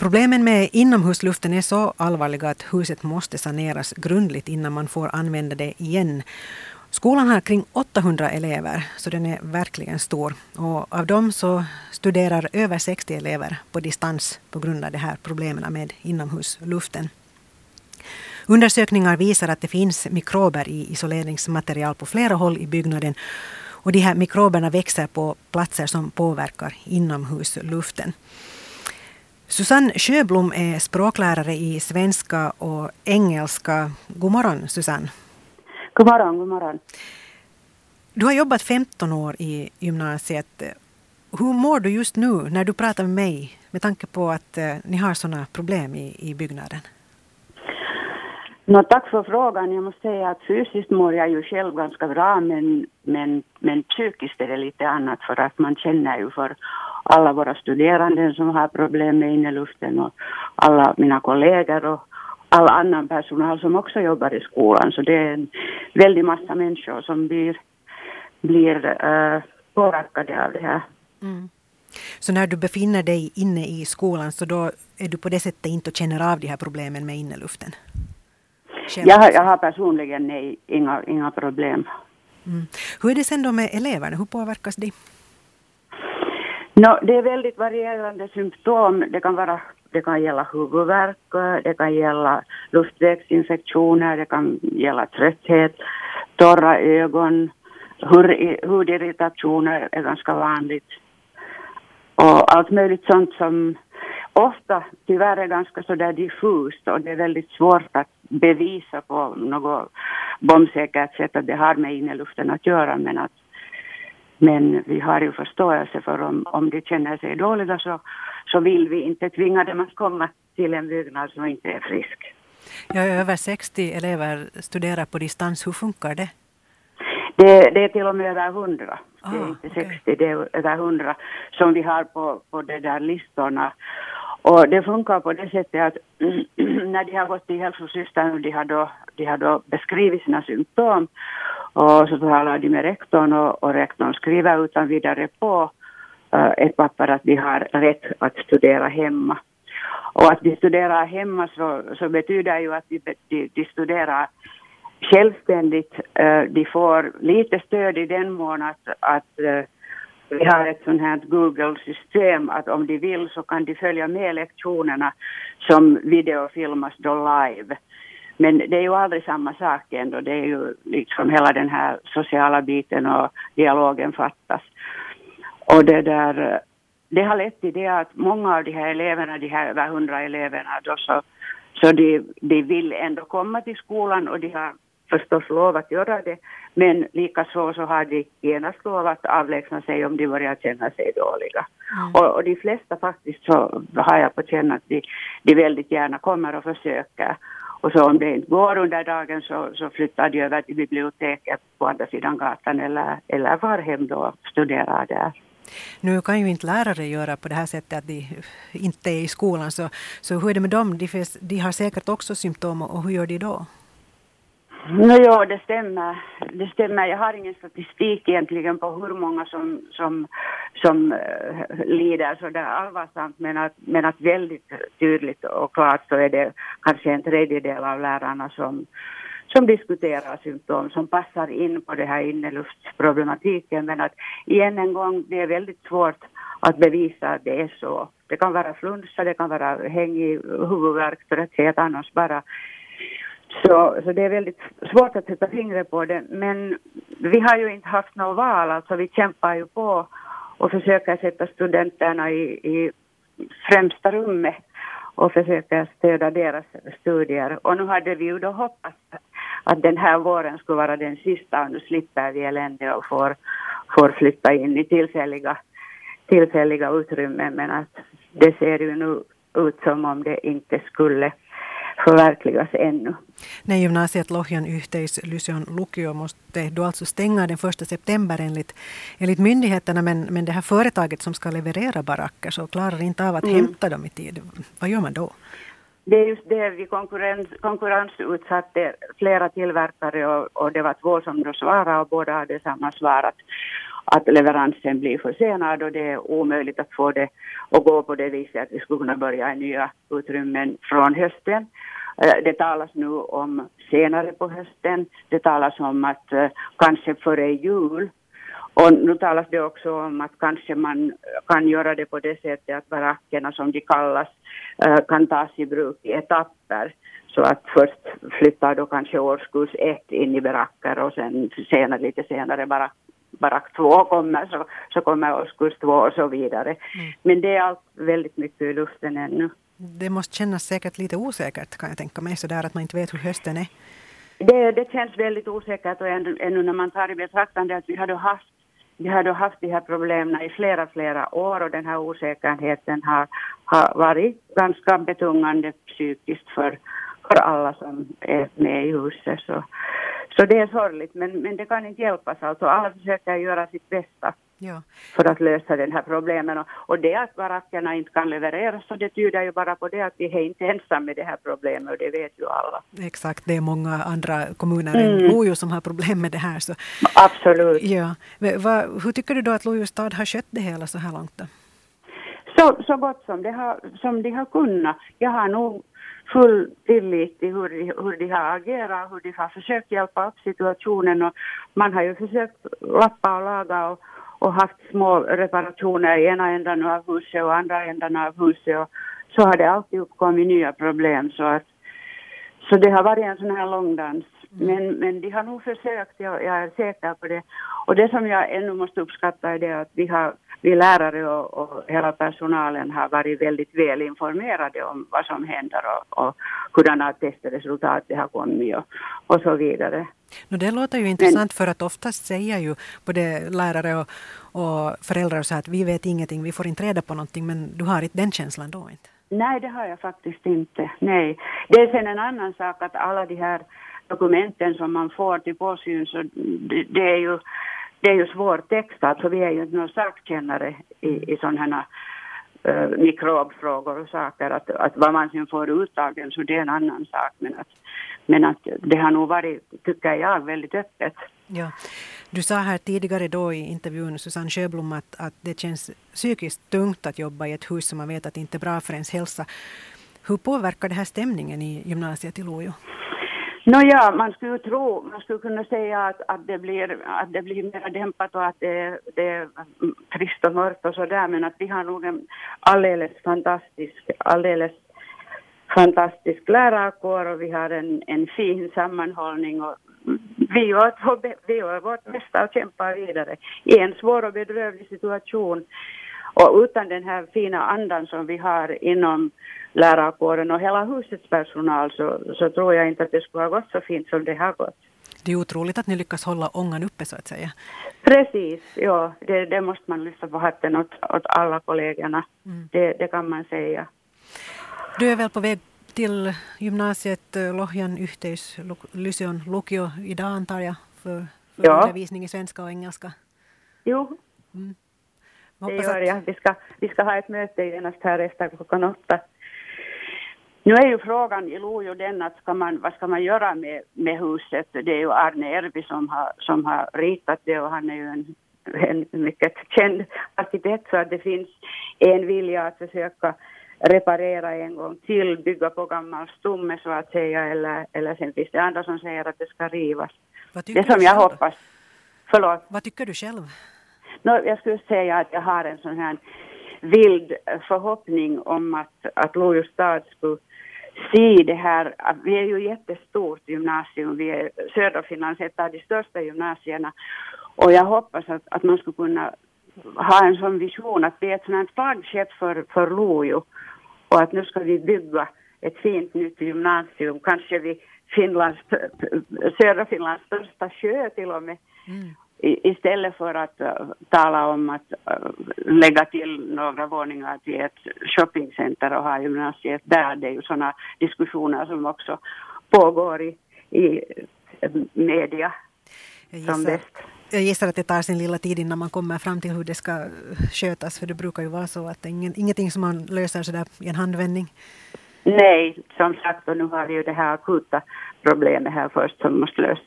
Problemen med inomhusluften är så allvarliga att huset måste saneras grundligt innan man får använda det igen. Skolan har kring 800 elever, så den är verkligen stor. Och av dem så studerar över 60 elever på distans på grund av de här problemen med inomhusluften. Undersökningar visar att det finns mikrober i isoleringsmaterial på flera håll i byggnaden. Och de här mikroberna växer på platser som påverkar inomhusluften. Susanne Sjöblom är språklärare i svenska och engelska. God morgon Susanne. God morgon, god morgon. Du har jobbat 15 år i gymnasiet. Hur mår du just nu när du pratar med mig med tanke på att eh, ni har sådana problem i, i byggnaden? No, tack för frågan. Jag måste säga att fysiskt mår jag ju själv ganska bra men, men, men psykiskt är det lite annat för att man känner ju för alla våra studerande som har problem med inneluften och alla mina kollegor och all annan personal som också jobbar i skolan. Så det är en väldig massa människor som blir, blir uh, påverkade av det här. Mm. Så när du befinner dig inne i skolan så då är du på det sättet inte och känner av de här problemen med inneluften? Jag har, jag har personligen nej, inga, inga problem. Mm. Hur är det sen då med eleverna? Hur påverkas de? No, det är väldigt varierande symptom. Det kan, vara, det kan gälla huvudvärk, det kan gälla luftvägsinfektioner, det kan gälla trötthet, torra ögon, hudirritationer är ganska vanligt. Och allt möjligt sånt som ofta tyvärr är ganska sådär diffust och det är väldigt svårt att bevisa på något bombsäkert sätt att det har med inneluften att göra men att men vi har ju förståelse för om, om de känner sig dåliga så, så vill vi inte tvinga dem att komma till en byggnad som inte är frisk. Ja, över 60 elever studerar på distans. Hur funkar det? Det, det är till och med över 100. Ah, det är inte okay. 60, det är över 100 som vi har på, på de där listorna. Och det funkar på det sättet att när de har gått till hälsosystern och de har då, de har då beskrivit sina symptom och så talar de med rektorn och, och rektorn skriver utan vidare på uh, ett papper att de har rätt att studera hemma. Och att de studerar hemma så, så betyder ju att de, de, de studerar självständigt. Uh, de får lite stöd i den mån att, att uh, vi har ett sånt här Google-system att om de vill så kan de följa med lektionerna som videofilmas då live. Men det är ju aldrig samma sak ändå. Det är ju liksom hela den här sociala biten och dialogen fattas. Och det där, det har lett till det att många av de här eleverna, de här över hundra eleverna då så, så de, de vill ändå komma till skolan och de har förstås lovat göra det. Men likaså så har de genast lovat avlägsna sig om de börjar känna sig dåliga. Mm. Och, och, de flesta faktiskt så har jag på känna att de, de väldigt gärna kommer och försöker. Och så om det inte går under dagen så, så flyttar de över till biblioteket på andra sidan gatan eller, eller var hem då och studerar där. Nu kan ju inte lärare göra på det här sättet att de inte är i skolan. Så, så hur är det med dem? De, de har säkert också symptom och hur gör de då? No, ja, det stämmer. Det stämmer. Jag har ingen statistik egentligen på hur många som, som, som uh, lider så allvarsamt men att, men att väldigt tydligt och klart så är det kanske en tredjedel av lärarna som, som diskuterar symptom som passar in på det här inneluftsproblematiken men att igen en gång det är väldigt svårt att bevisa att det är så. Det kan vara flunsa, det kan vara hängig huvudvärk, trötthet annars bara så, så det är väldigt svårt att sätta fingret på det. Men vi har ju inte haft något val, alltså vi kämpar ju på och försöker sätta studenterna i, i främsta rummet och försöker stödja deras studier. Och nu hade vi ju då hoppats att den här våren skulle vara den sista och nu slipper vi elände och får, får flytta in i tillfälliga, tillfälliga utrymmen men att det ser ju nu ut som om det inte skulle förverkligas ännu. När gymnasiet Lohjan Yhteis Lyseon Lukio måste då alltså stänga den 1 september enligt, enligt myndigheterna men, men det här företaget som ska leverera baracker så klarar inte av att mm. hämta dem i tid. Vad gör man då? Det är just det, vi konkurrens, konkurrensutsatte flera tillverkare och, och det var två som då svarade och båda hade samma svar att att leveransen blir försenad och det är omöjligt att få det att gå på det viset att vi skulle kunna börja i nya utrymmen från hösten. Eh, det talas nu om senare på hösten. Det talas om att eh, kanske före jul. Och nu talas det också om att kanske man kan göra det på det sättet att barackerna som de kallas eh, kan tas i bruk i etapper. Så att först flyttar då kanske årskurs ett in i baracker och sen senare, lite senare barack, barack två kommer så, så kommer årskurs två och så vidare. Mm. Men det är allt väldigt mycket i luften ännu. Det måste kännas säkert lite osäkert kan jag tänka mig sådär att man inte vet hur hösten är. Det, det känns väldigt osäkert och ännu, ännu när man tar i betraktande att vi hade haft vi har då haft de här problemen i flera, flera år och den här osäkerheten har, har varit ganska betungande psykiskt för, för alla som är med i huset. Så, så det är sorgligt, men, men det kan inte hjälpas. Alltså, alla försöker göra sitt bästa ja. för att lösa den här problemen. Och, och det att barackerna inte kan levereras, så det tyder ju bara på det att vi är inte ensamma med det här problemet och det vet ju alla. Exakt, det är många andra kommuner mm. än Lojo som har problem med det här. Så. Absolut. Ja. Men, vad, hur tycker du då att Lojo stad har skött det hela så här långt? Då? Så, så gott som, det har, som de har kunnat. Jag har nog full tillit till hur de, hur de har agerat, hur de har försökt hjälpa upp situationen. Och man har ju försökt lappa och laga och, och haft små reparationer i ena änden av huset och andra änden av huset. Och så har det alltid uppkommit nya problem. Så att så det har varit en sån här långdans. Mm. Men, men de har nog försökt, jag, jag är säker på det. Och det som jag ännu måste uppskatta är det att vi har vi lärare och, och hela personalen har varit väldigt väl informerade om vad som händer och, och hurdana testresultat det har kommit och, och så vidare. No, det låter ju intressant för att oftast säger ju både lärare och, och föräldrar så att vi vet ingenting, vi får inte reda på någonting men du har inte den känslan då inte? Nej, det har jag faktiskt inte. Nej. Det är sen en annan sak att alla de här dokumenten som man får till påsyn så det, det är ju det är ju svår text, alltså vi är ju inte några sakkännare i, i sådana här äh, mikrobfrågor och saker. Att, att vad man sen får ut av den så det är en annan sak. Men att, men att det har nog varit, tycker jag, väldigt öppet. Ja. Du sa här tidigare då i intervjun, Susanne Sjöblom, att, att det känns psykiskt tungt att jobba i ett hus som man vet att det inte är bra för ens hälsa. Hur påverkar det här stämningen i gymnasiet i Lojo? Nåja, man skulle tro, man skulle kunna säga att, att, det, blir, att det blir mer dämpat och att det, det är trist och mörkt och sådär, men att vi har nog en alldeles fantastisk, alldeles fantastisk lärarkår och vi har en, en fin sammanhållning och vi gör, vi gör vårt bästa och kämpar vidare i en svår och bedrövlig situation. Och utan den här fina andan som vi har inom lärarkåren och hela husets personal så, så tror jag inte att det skulle ha gått så fint som det har gått. Det är otroligt att ni lyckas hålla ångan uppe så att säga. Precis, ja. Det, det måste man lyfta på hatten åt, åt alla kollegorna. Mm. Det, det, kan man säga. Du är väl på väg till gymnasiet eh, Lohjan Yhteis Lyseon Lukio idag antar jag för, för ja. undervisning i svenska och engelska? Jo. Mm. Det gör jag. Vi ska, vi ska ha ett möte genast här efter klockan åtta. Nu är ju frågan i Lojo den att ska man, vad ska man göra med, med huset? Det är ju Arne Ervi som har, som har ritat det och han är ju en, en mycket känd arkitekt så att det finns en vilja att försöka reparera en gång till, bygga på gammal stomme så att säga eller, eller sen finns det andra som säger att det ska rivas. det som jag hoppas. Förlåt. Vad tycker du själv? No, jag skulle säga att jag har en sån här vild eh, förhoppning om att, att Lojo stad skulle se det här. Vi är ju jättestort gymnasium, vi är södra Finlands ett av de största gymnasierna. Och jag hoppas att, att man skulle kunna ha en sån vision att vi är ett flaggskepp för, för Lojo och att nu ska vi bygga ett fint nytt gymnasium, kanske vid Finlands, södra Finlands största sjö till och med. Mm istället för att uh, tala om att uh, lägga till några våningar till ett shoppingcenter och ha gymnasiet där. Det är ju sådana diskussioner som också pågår i, i media jag som bäst. Jag gissar att det tar sin lilla tid innan man kommer fram till hur det ska skötas, för det brukar ju vara så att det är ingen, ingenting som man löser sådär i en handvändning. Nej, som sagt, och nu har vi ju det här akuta problemet här först som måste lösas.